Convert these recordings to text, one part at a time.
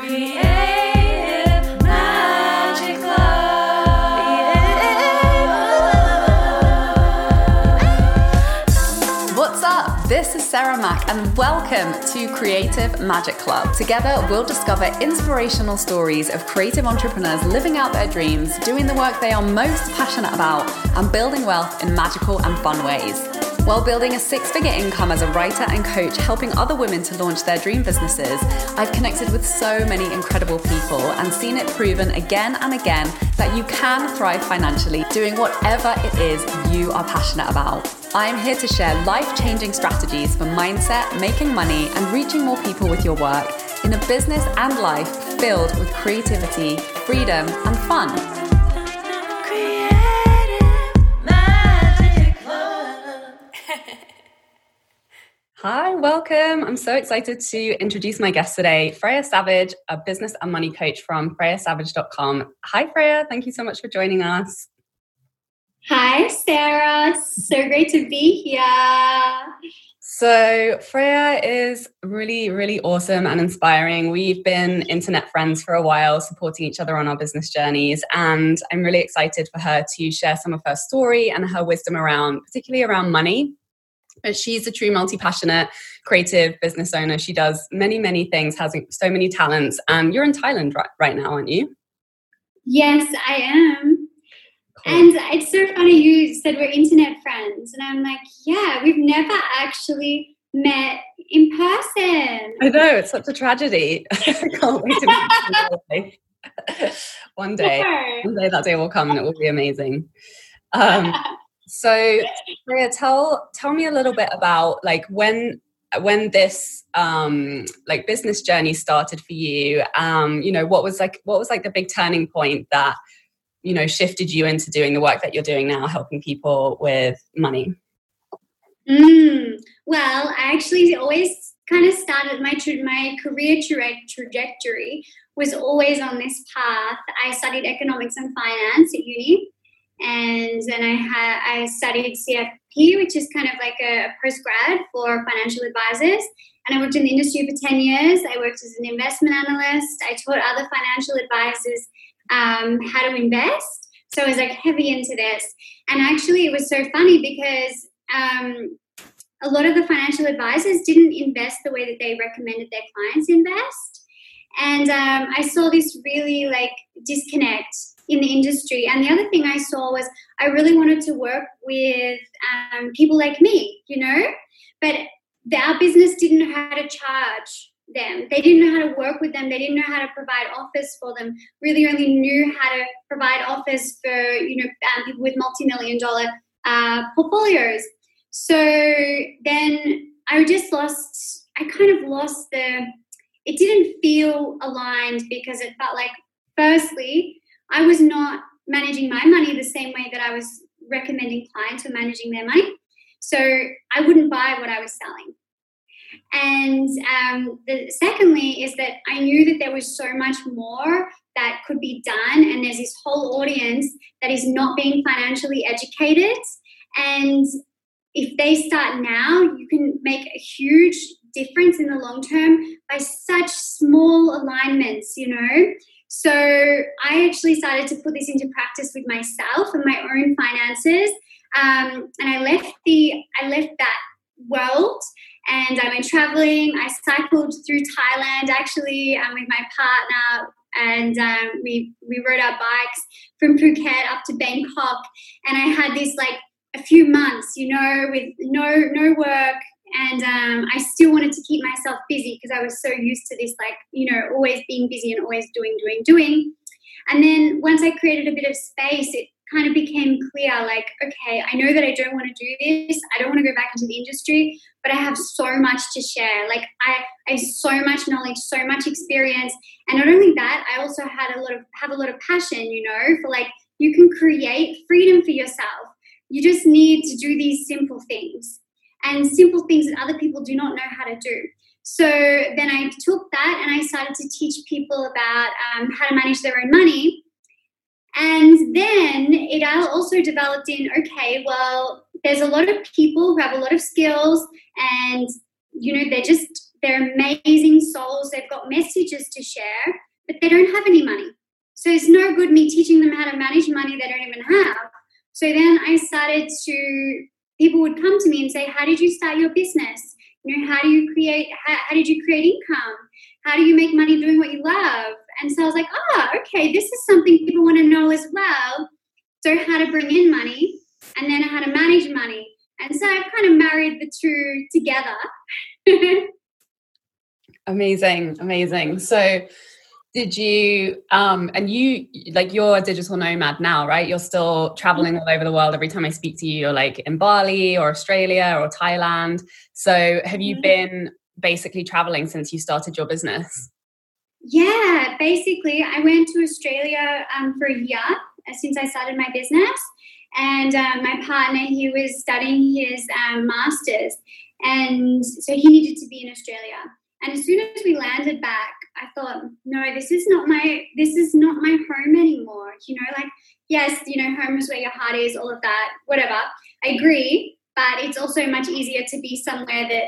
Creative Magic Club. What's up? This is Sarah Mac, and welcome to Creative Magic Club. Together, we'll discover inspirational stories of creative entrepreneurs living out their dreams, doing the work they are most passionate about, and building wealth in magical and fun ways. While building a six figure income as a writer and coach, helping other women to launch their dream businesses, I've connected with so many incredible people and seen it proven again and again that you can thrive financially doing whatever it is you are passionate about. I'm here to share life changing strategies for mindset, making money, and reaching more people with your work in a business and life filled with creativity, freedom, and fun. Hi, welcome. I'm so excited to introduce my guest today, Freya Savage, a business and money coach from freyasavage.com. Hi, Freya. Thank you so much for joining us. Hi, Sarah. So great to be here. So, Freya is really, really awesome and inspiring. We've been internet friends for a while, supporting each other on our business journeys. And I'm really excited for her to share some of her story and her wisdom around, particularly around money but she's a true multi passionate creative business owner. She does many, many things, has so many talents. And you're in Thailand right, right now, aren't you? Yes, I am. Cool. And it's so funny you said we're internet friends. And I'm like, yeah, we've never actually met in person. I know, it's such a tragedy. I can't wait to meet you one day. One day that day will come and it will be amazing. Um, so, Maria, tell tell me a little bit about like when when this um like business journey started for you. Um, you know, what was like what was like the big turning point that you know shifted you into doing the work that you're doing now, helping people with money. Mm, well, I actually always kind of started my my career tra- trajectory was always on this path. I studied economics and finance at uni and then I had I studied CFP, which is kind of like a post grad for financial advisors. And I worked in the industry for ten years. I worked as an investment analyst. I taught other financial advisors um, how to invest. So I was like heavy into this. And actually, it was so funny because um, a lot of the financial advisors didn't invest the way that they recommended their clients invest. And um, I saw this really like disconnect in the industry. And the other thing I saw was I really wanted to work with um, people like me, you know, but our business didn't know how to charge them. They didn't know how to work with them. They didn't know how to provide office for them. Really, only knew how to provide office for you know um, people with multi-million dollar uh, portfolios. So then I just lost. I kind of lost the. It didn't feel aligned because it felt like, firstly, I was not managing my money the same way that I was recommending clients were managing their money. So I wouldn't buy what I was selling. And um, the, secondly, is that I knew that there was so much more that could be done, and there's this whole audience that is not being financially educated. And if they start now, you can make a huge difference in the long term by such small alignments, you know. So I actually started to put this into practice with myself and my own finances. Um, and I left the I left that world and I went traveling. I cycled through Thailand actually um, with my partner, and um, we we rode our bikes from Phuket up to Bangkok. And I had this like a few months, you know, with no no work, and um, I still wanted to keep myself busy because I was so used to this, like, you know, always being busy and always doing, doing, doing. And then once I created a bit of space, it kind of became clear like, okay, I know that I don't want to do this. I don't want to go back into the industry, but I have so much to share. Like, I, I have so much knowledge, so much experience. And not only that, I also had a lot of, have a lot of passion, you know, for like, you can create freedom for yourself. You just need to do these simple things and simple things that other people do not know how to do. So then I took that and I started to teach people about um, how to manage their own money. And then it also developed in okay, well, there's a lot of people who have a lot of skills and you know they're just they're amazing souls. They've got messages to share, but they don't have any money. So it's no good me teaching them how to manage money they don't even have. So then I started to, people would come to me and say, How did you start your business? You know, how do you create, how, how did you create income? How do you make money doing what you love? And so I was like, Oh, okay, this is something people want to know as well. So, how to bring in money and then how to manage money. And so I've kind of married the two together. amazing, amazing. So, did you um and you like you're a digital nomad now right? You're still traveling all over the world every time i speak to you. You're like in bali or australia or thailand. So have you mm-hmm. been basically traveling since you started your business? Yeah basically i went to australia um, for a year uh, since i started my business. And um, my partner he was studying his um, masters. And so he needed to be in australia. And as soon as we landed back I thought, no, this is not my this is not my home anymore. You know, like yes, you know, home is where your heart is, all of that, whatever. I agree, but it's also much easier to be somewhere that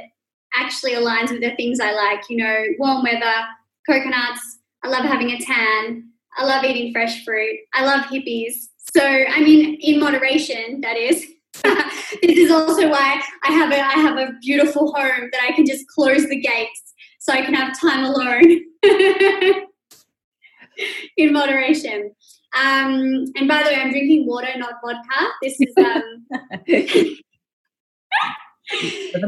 actually aligns with the things I like. You know, warm weather, coconuts. I love having a tan. I love eating fresh fruit. I love hippies. So, I mean, in moderation, that is. this is also why I have a I have a beautiful home that I can just close the gates so I can have time alone. in moderation. Um, and by the way, I'm drinking water, not vodka. This is um,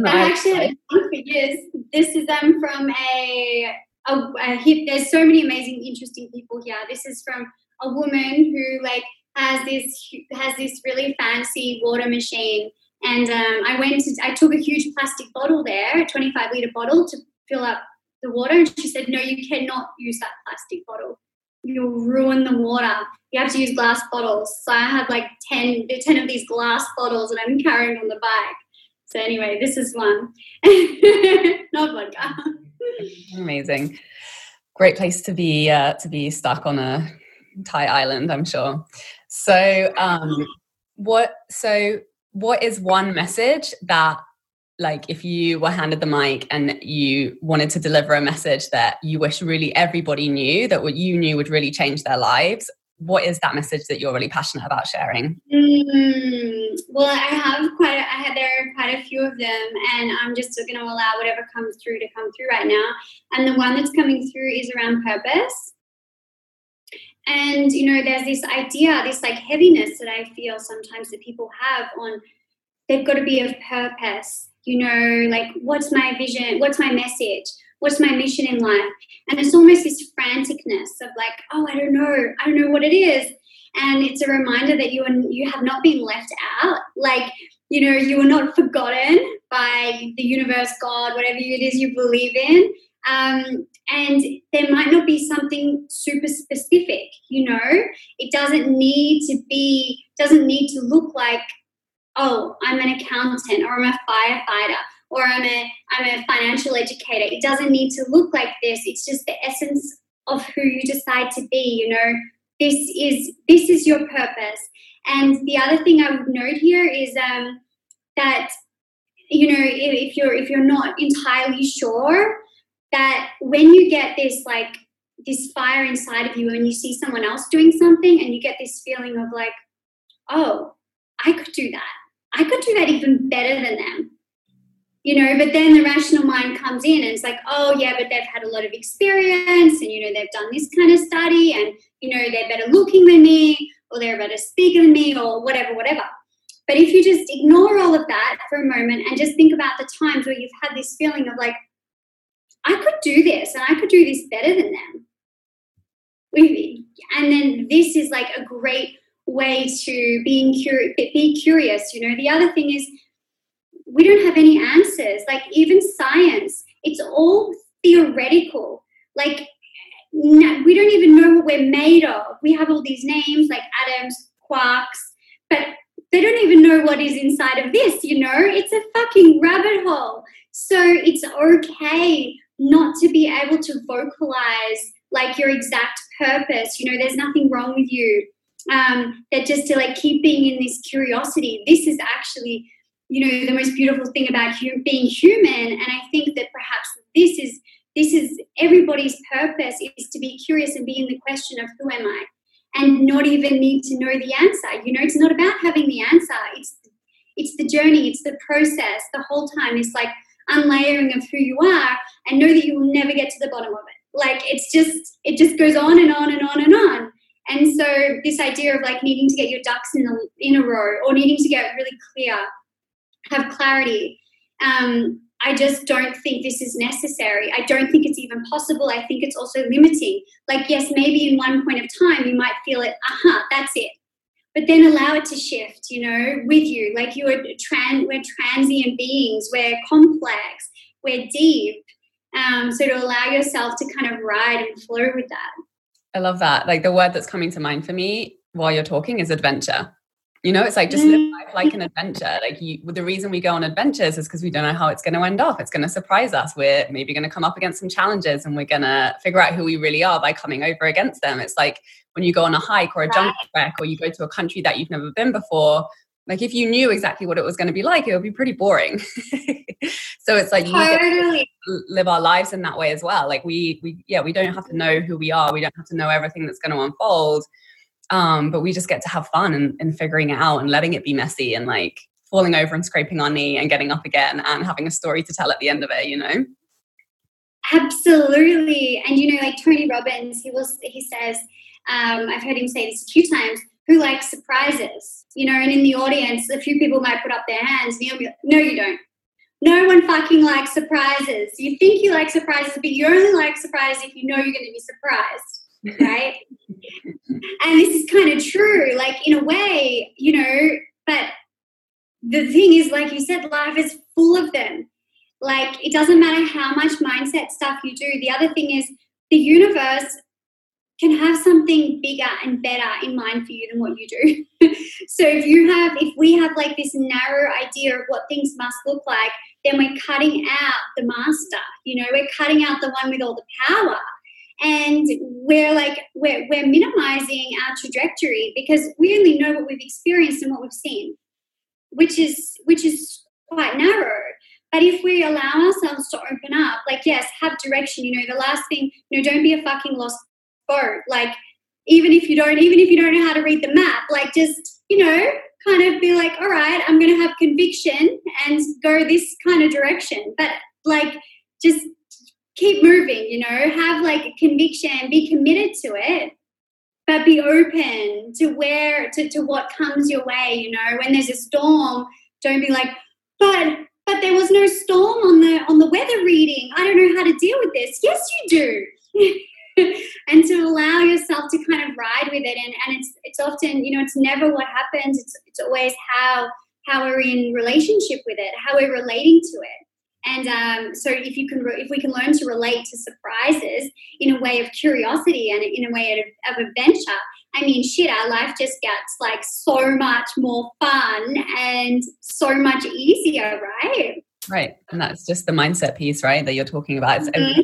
I actually for years. This is um from a, a, a hip. There's so many amazing, interesting people here. This is from a woman who like has this has this really fancy water machine. And um, I went to, I took a huge plastic bottle there, a 25 liter bottle to fill up the water? And she said, No, you cannot use that plastic bottle. You'll ruin the water. You have to use glass bottles. So I have like 10, 10 of these glass bottles that I'm carrying on the bike. So anyway, this is one. Not vodka. Amazing. Great place to be uh, to be stuck on a Thai island, I'm sure. So um what so what is one message that like if you were handed the mic and you wanted to deliver a message that you wish really everybody knew that what you knew would really change their lives what is that message that you're really passionate about sharing? Mm, well i have quite a, I have there are quite a few of them and i'm just going to allow whatever comes through to come through right now. And the one that's coming through is around purpose. And you know there's this idea this like heaviness that i feel sometimes that people have on they've got to be of purpose you know, like what's my vision? What's my message? What's my mission in life? And it's almost this franticness of like, oh, I don't know, I don't know what it is. And it's a reminder that you and you have not been left out. Like, you know, you are not forgotten by the universe, God, whatever it is you believe in. Um, and there might not be something super specific you know it doesn't need to be doesn't need to look like oh, I'm an accountant or I'm a firefighter or I'm a I'm a financial educator. It doesn't need to look like this. It's just the essence of who you decide to be, you know. This is this is your purpose. And the other thing I would note here is um, that you know if, if you're if you're not entirely sure that when you get this like this fire inside of you and you see someone else doing something and you get this feeling of like oh i could do that I could do that even better than them. You know, but then the rational mind comes in and it's like, oh, yeah, but they've had a lot of experience and, you know, they've done this kind of study and, you know, they're better looking than me or they're a better speaker than me or whatever, whatever. But if you just ignore all of that for a moment and just think about the times where you've had this feeling of like, I could do this and I could do this better than them. And then this is like a great way to being curious be curious you know? The other thing is we don't have any answers. Like even science it's all theoretical. Like no, we don't even know what we're made of. We have all these names like atoms quarks but they don't even know what is inside of this you know? It's a fucking rabbit hole. So it's okay not to be able to vocalize like your exact purpose you know? There's nothing wrong with you um, that just to like keep being in this curiosity this is actually you know the most beautiful thing about being human and i think that perhaps this is this is everybody's purpose is to be curious and be in the question of who am I, and not even need to know the answer. You know, it's not about having the answer. It's it's the journey. It's the process. The whole time. It's like unlayering of who you are, and know that you will never get to the bottom of it. Like it's just it just goes on and on and on and on. So this idea of like needing to get your ducks in a, in a row or needing to get really clear, have clarity. Um, I just don't think this is necessary. I don't think it's even possible. I think it's also limiting. Like, yes, maybe in one point of time you might feel it, uh-huh, that's it. But then allow it to shift, you know, with you. Like you're trans, we're transient beings, we're complex, we're deep. Um, so to allow yourself to kind of ride and flow with that. I love that. Like the word that's coming to mind for me while you're talking is adventure. You know, it's like just live mm. life like an adventure. Like you, the reason we go on adventures is because we don't know how it's going to end off. It's going to surprise us. We're maybe going to come up against some challenges, and we're going to figure out who we really are by coming over against them. It's like when you go on a hike or a jump trek, or you go to a country that you've never been before. Like if you knew exactly what it was going to be like, it would be pretty boring. so it's like totally. live our lives in that way as well. Like we, we, yeah, we don't have to know who we are. We don't have to know everything that's going to unfold um, but we just get to have fun and, and figuring it out and letting it be messy and like falling over and scraping our knee and getting up again and having a story to tell at the end of it, you know? Absolutely. And you know, like Tony Robbins, he was he says, um, I've heard him say this a few times, who likes surprises? You know, and in the audience, a few people might put up their hands and he'll be like, No, you don't. No one fucking likes surprises. You think you like surprises, but you only like surprises if you know you're gonna be surprised. Right? and this is kind of true, like in a way, you know, but the thing is, like you said, life is full of them. Like it doesn't matter how much mindset stuff you do. The other thing is the universe can have something bigger and better in mind for you than what you do. so if you have if we have like this narrow idea of what things must look like, then we're cutting out the master. You know, we're cutting out the one with all the power and we're like we're, we're minimizing our trajectory because we only know what we've experienced and what we've seen which is which is quite narrow but if we allow ourselves to open up like yes have direction you know the last thing you know don't be a fucking lost boat like even if you don't even if you don't know how to read the map like just you know kind of be like all right i'm going to have conviction and go this kind of direction but like just keep moving, you know, have like conviction, be committed to it, but be open to where to, to what comes your way, you know, when there's a storm, don't be like, but but there was no storm on the on the weather reading. I don't know how to deal with this. Yes, you do. and to allow yourself to kind of ride with it and, and it's it's often, you know, it's never what happens, it's it's always how how we're in relationship with it, how we're relating to it. And um, so, if you can, re- if we can learn to relate to surprises in a way of curiosity and in a way of, of adventure, I mean, shit, our life just gets like so much more fun and so much easier, right? Right, and that's just the mindset piece, right? That you're talking about. It's mm-hmm.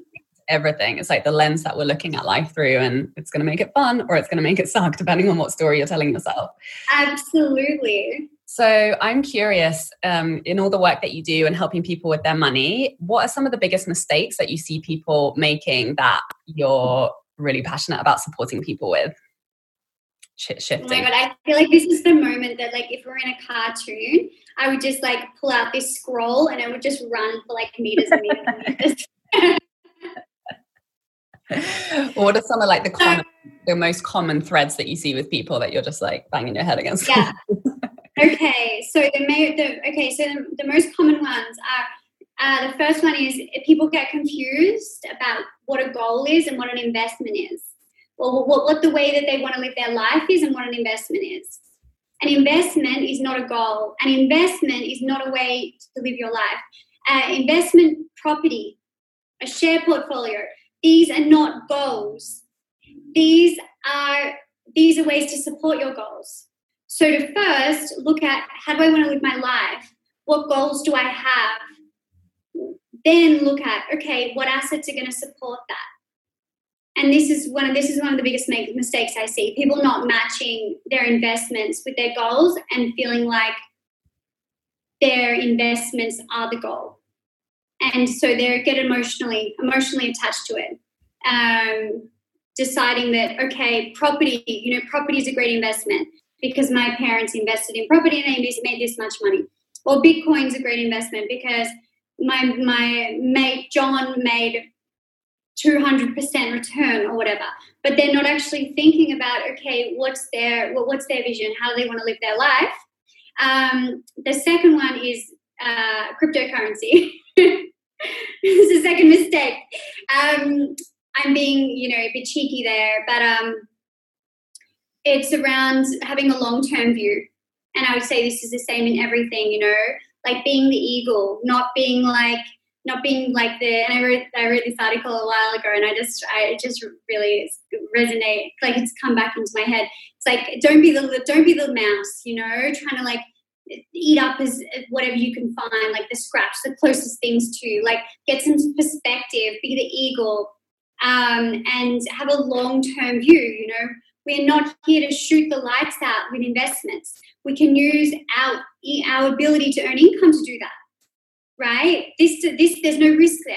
Everything. It's like the lens that we're looking at life through, and it's going to make it fun or it's going to make it suck, depending on what story you're telling yourself. Absolutely. So I'm curious, um, in all the work that you do and helping people with their money, what are some of the biggest mistakes that you see people making that you're really passionate about supporting people with? shifting. Oh my god, I feel like this is the moment that like if we're in a cartoon, I would just like pull out this scroll and I would just run for like meters and meters and meters. what are some of like the common, the most common threads that you see with people that you're just like banging your head against? Yeah. Okay, so the, the okay, so the, the most common ones are uh, the first one is people get confused about what a goal is and what an investment is. Well, what, what the way that they want to live their life is and what an investment is. An investment is not a goal. An investment is not a way to live your life. Uh, investment property, a share portfolio, these are not goals. These are these are ways to support your goals. So to first look at how do I want to live my life? What goals do I have? Then look at okay, what assets are going to support that? And this is one of this is one of the biggest make, mistakes I see. People not matching their investments with their goals and feeling like their investments are the goal. And so they get emotionally emotionally attached to it. Um, deciding that okay, property, you know, property is a great investment because my parents invested in property and they made this much money. Or Bitcoin's a great investment because my my mate John made 200% return or whatever but they're not actually thinking about okay what's their what's their vision how do they want to live their life um, the second one is uh, cryptocurrency is a second mistake um, i'm being you know a bit cheeky there but um, it's around having a long-term view and i would say this is the same in everything you know like being the eagle not being like not being like the and I read I read this article a while ago and I just I just really resonate like it's come back into my head. It's like don't be the don't be the mouse, you know, trying to like eat up as whatever you can find, like the scraps, the closest things to, like get some perspective, be the eagle, um, and have a long term view. You know, we're not here to shoot the lights out with investments. We can use our our ability to earn income to do that right? This, this, there's no risk there.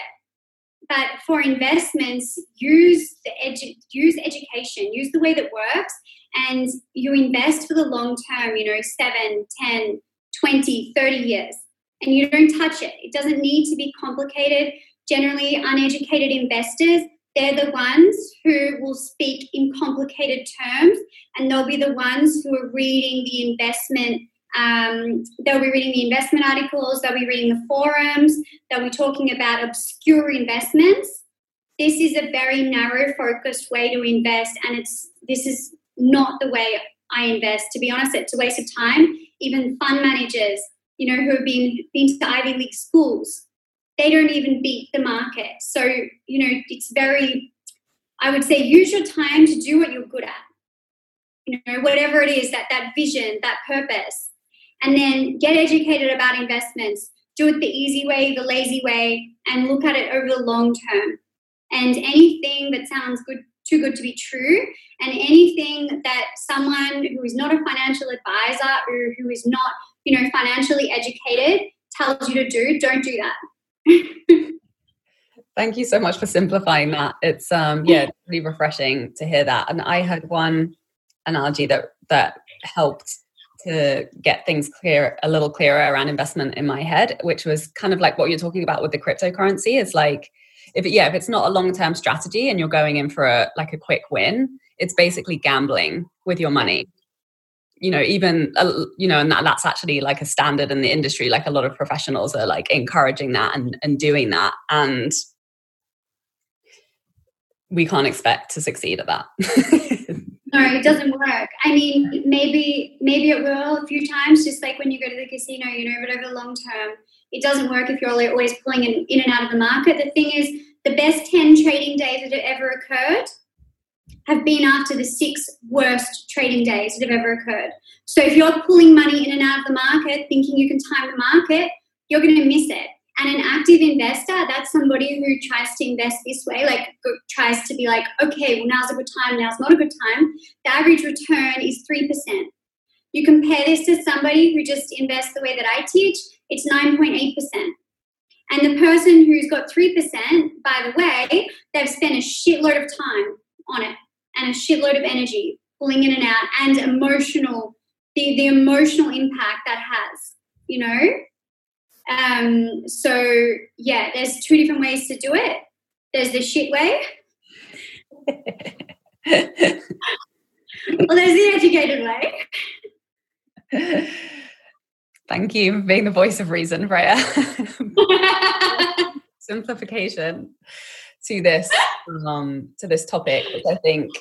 But for investments, use the edu- use education, use the way that works, and you invest for the long term, you know, 7, 10, 20, 30 years, and you don't touch it. It doesn't need to be complicated. Generally, uneducated investors, they're the ones who will speak in complicated terms, and they'll be the ones who are reading the investment um, they'll be reading the investment articles, they'll be reading the forums, they'll be talking about obscure investments. This is a very narrow focused way to invest, and it's this is not the way I invest. To be honest, it's a waste of time. Even fund managers, you know, who have been been to Ivy League schools, they don't even beat the market. So, you know, it's very I would say use your time to do what you're good at. You know, whatever it is, that that vision, that purpose and then get educated about investments. Do it the easy way, the lazy way, and look at it over the long term. And anything that sounds good, too good to be true, and anything that someone who is not a financial advisor or who is not, you know, financially educated tells you to do, don't do that. Thank you so much for simplifying that. It's um yeah, really refreshing to hear that. And I had one analogy that that helped to get things clear a little clearer around investment in my head which was kind of like what you're talking about with the cryptocurrency is like if yeah if it's not a long-term strategy and you're going in for a like a quick win it's basically gambling with your money. You know even uh, you know and that, that's actually like a standard in the industry. Like a lot of professionals are like encouraging that and, and doing that. And we can't expect to succeed at that. No, it doesn't work. I mean, maybe maybe it will a few times, just like when you go to the casino, you know, but over the long term, it doesn't work if you're always pulling in, in and out of the market. The thing is, the best 10 trading days that have ever occurred have been after the six worst trading days that have ever occurred. So if you're pulling money in and out of the market, thinking you can time the market, you're going to miss it. And an active investor, that's somebody who tries to invest this way, like tries to be like, okay, well, now's a good time, now's not a good time. The average return is 3%. You compare this to somebody who just invests the way that I teach, it's 9.8%. And the person who's got 3%, by the way, they've spent a shitload of time on it and a shitload of energy pulling in and out and emotional, the, the emotional impact that has, you know? Um, so yeah, there's two different ways to do it. There's the shit way. well, there's the educated way. Thank you for being the voice of reason, Freya. Simplification to this um, to this topic, which I think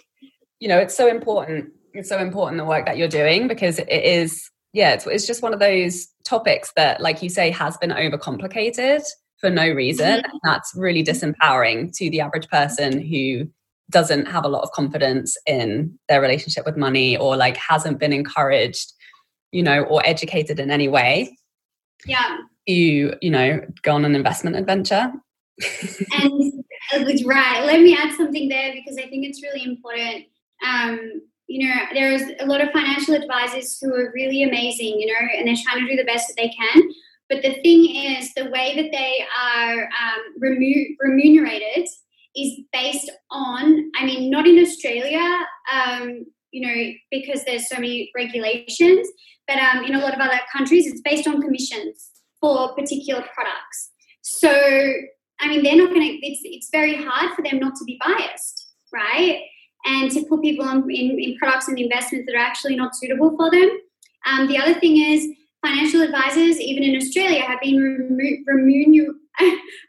you know it's so important. It's so important the work that you're doing because it is yeah, it's, it's just one of those topics that, like you say, has been overcomplicated for no reason. Mm-hmm. That's really disempowering to the average person who doesn't have a lot of confidence in their relationship with money or like hasn't been encouraged, you know, or educated in any way. Yeah. You, you know, go on an investment adventure. and right. Let me add something there because I think it's really important. Um, you know, there's a lot of financial advisors who are really amazing, you know, and they're trying to do the best that they can. But the thing is, the way that they are um, remu- remunerated is based on, I mean, not in Australia, um, you know, because there's so many regulations, but um, in a lot of other countries, it's based on commissions for particular products. So, I mean, they're not going to, it's, it's very hard for them not to be biased, right? And to put people in, in, in products and investments that are actually not suitable for them. Um, the other thing is, financial advisors, even in Australia, have been remunerated. Remuner,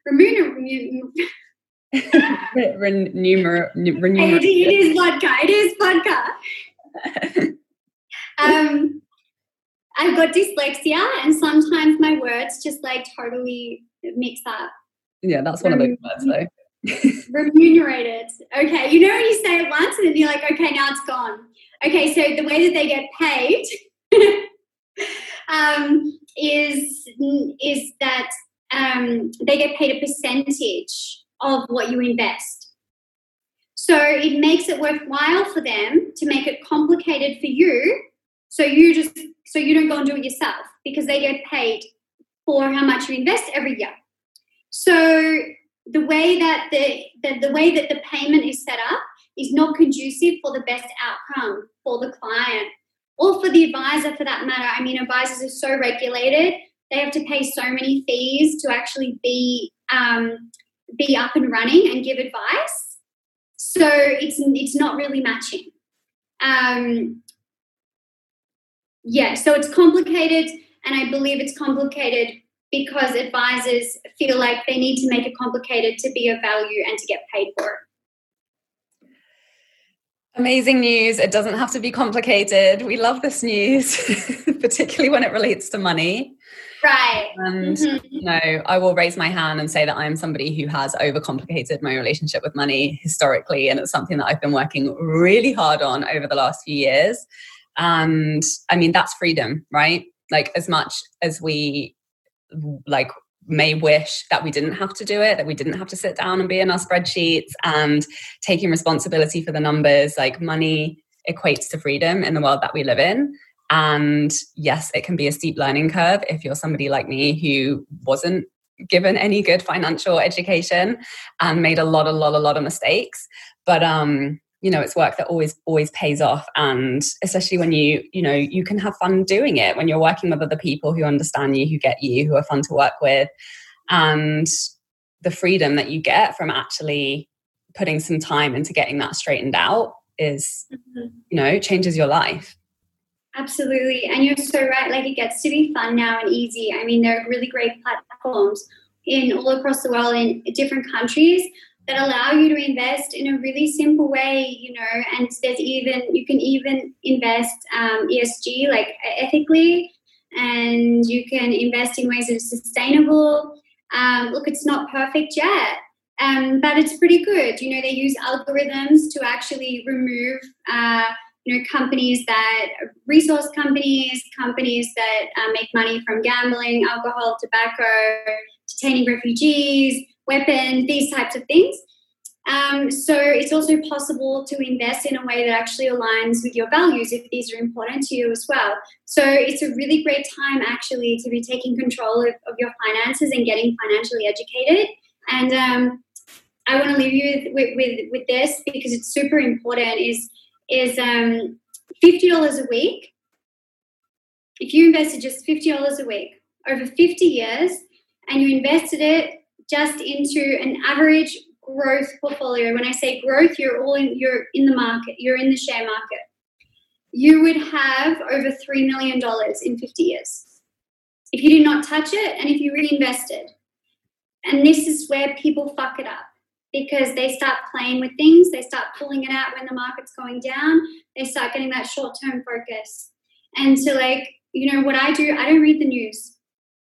it is vodka. It is vodka. um, I've got dyslexia, and sometimes my words just like totally mix up. Yeah, that's one of those words, though. remunerated. Okay, you know when you say it once and then you're like, okay, now it's gone. Okay, so the way that they get paid um, is is that um, they get paid a percentage of what you invest. So it makes it worthwhile for them to make it complicated for you. So you just so you don't go and do it yourself because they get paid for how much you invest every year. So the way that the, the, the way that the payment is set up is not conducive for the best outcome for the client or for the advisor for that matter. I mean, advisors are so regulated; they have to pay so many fees to actually be um, be up and running and give advice. So it's it's not really matching. Um, yeah, so it's complicated, and I believe it's complicated because advisors feel like they need to make it complicated to be of value and to get paid for it. Amazing news. It doesn't have to be complicated. We love this news, particularly when it relates to money. Right. And, mm-hmm. you know, I will raise my hand and say that I'm somebody who has overcomplicated my relationship with money historically. And it's something that I've been working really hard on over the last few years. And I mean, that's freedom, right? Like, as much as we like may wish that we didn't have to do it, that we didn't have to sit down and be in our spreadsheets and taking responsibility for the numbers. Like money equates to freedom in the world that we live in. And yes, it can be a steep learning curve if you're somebody like me who wasn't given any good financial education and made a lot, a lot, a lot of mistakes. But um, you know it's work that always always pays off and especially when you you know you can have fun doing it when you're working with other people who understand you who get you who are fun to work with and the freedom that you get from actually putting some time into getting that straightened out is mm-hmm. you know changes your life absolutely and you're so right like it gets to be fun now and easy i mean there are really great platforms in all across the world in different countries that allow you to invest in a really simple way, you know, and there's even, you can even invest um, ESG, like ethically, and you can invest in ways that are sustainable. Um, look, it's not perfect yet, um, but it's pretty good. You know, they use algorithms to actually remove, uh, you know, companies that, resource companies, companies that uh, make money from gambling, alcohol, tobacco, detaining refugees, weapons, these types of things. Um, so it's also possible to invest in a way that actually aligns with your values if these are important to you as well. So it's a really great time actually to be taking control of, of your finances and getting financially educated. And um, I want to leave you with, with, with, this because it's super important is, is um, $50 a week. If you invested just $50 a week over 50 years and you invested it just into an average growth portfolio. When I say growth, you're all in you're in the market, you're in the share market. You would have over three million dollars in 50 years. If you did not touch it and if you reinvested. And this is where people fuck it up because they start playing with things, they start pulling it out when the market's going down, they start getting that short-term focus. And so like, you know, what I do, I don't read the news.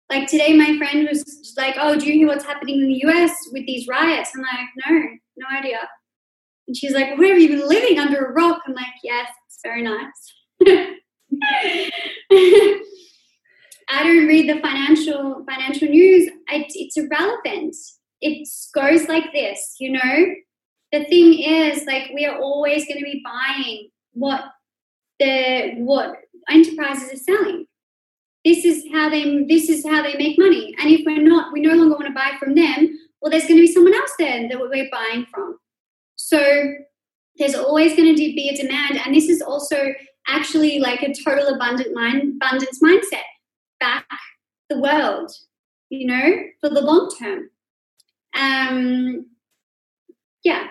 Like today, my friend was like, "Oh, do you hear what's happening in the U.S. with these riots?" I'm like, "No, no idea." And she's like, "Where have you been living under a rock?" I'm like, "Yes, it's very nice." I don't read the financial financial news. it's irrelevant. It goes like this, you know. The thing is, like, we are always going to be buying what the what enterprises are selling this is how they this is how they make money. And if we're not, we no longer want to buy from them, well, there's going to be someone else then that we're buying from. So there's always going to be a demand, and this is also actually like a total abundant mind abundance mindset. Back the world, you know, for the long term. Um, yeah.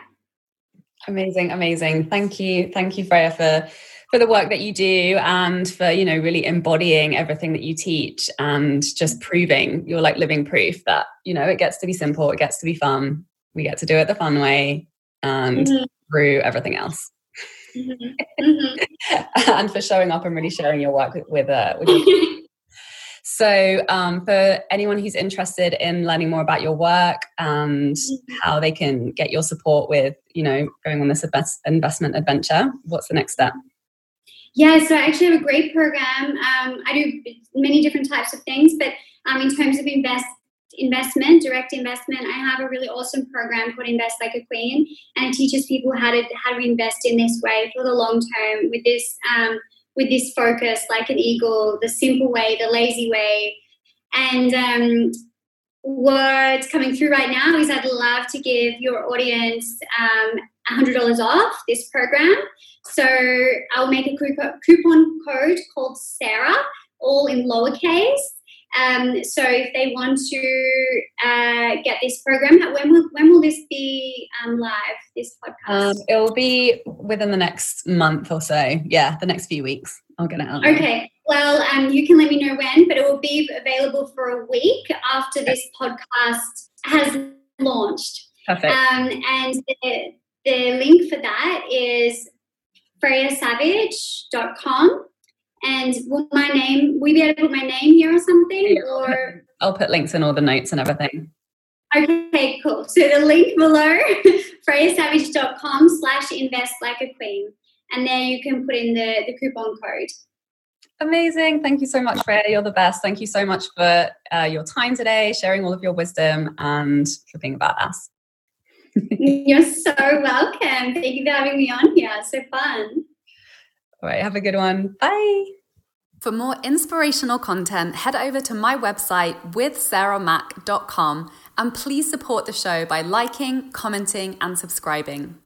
Amazing, amazing. Thank you, thank you, Freya, for for the work that you do and for you know really embodying everything that you teach and just proving you're like living proof that you know it gets to be simple it gets to be fun we get to do it the fun way and mm-hmm. through everything else mm-hmm. mm-hmm. and for showing up and really sharing your work with, with, uh, with so um, for anyone who's interested in learning more about your work and mm-hmm. how they can get your support with you know going on this investment adventure what's the next step yeah, so I actually have a great program. Um, I do many different types of things, but um, in terms of invest investment, direct investment, I have a really awesome program called Invest Like a Queen, and it teaches people how to how to invest in this way for the long term with this um, with this focus, like an eagle, the simple way, the lazy way, and um, what's coming through right now is I'd love to give your audience um, $100 off this program. So I'll make a coupon code called Sarah, all in lowercase. Um, so if they want to uh, get this program, when will when will this be um, live? This podcast? Um, it will be within the next month or so. Yeah, the next few weeks. I'll get it out. Okay. Well, um, you can let me know when, but it will be available for a week after this podcast has launched. Perfect. Um, and the, the link for that is freyasavage.com. And will my name, will you be able to put my name here or something? Yeah, or I'll put links in all the notes and everything. Okay, cool. So the link below, freyasavage.com slash invest like a queen. And there you can put in the, the coupon code. Amazing. Thank you so much, Freya. You're the best. Thank you so much for uh, your time today, sharing all of your wisdom, and for being about us. You're so welcome. Thank you for having me on here. So fun. All right. Have a good one. Bye. For more inspirational content, head over to my website withsarahmac.com and please support the show by liking, commenting, and subscribing.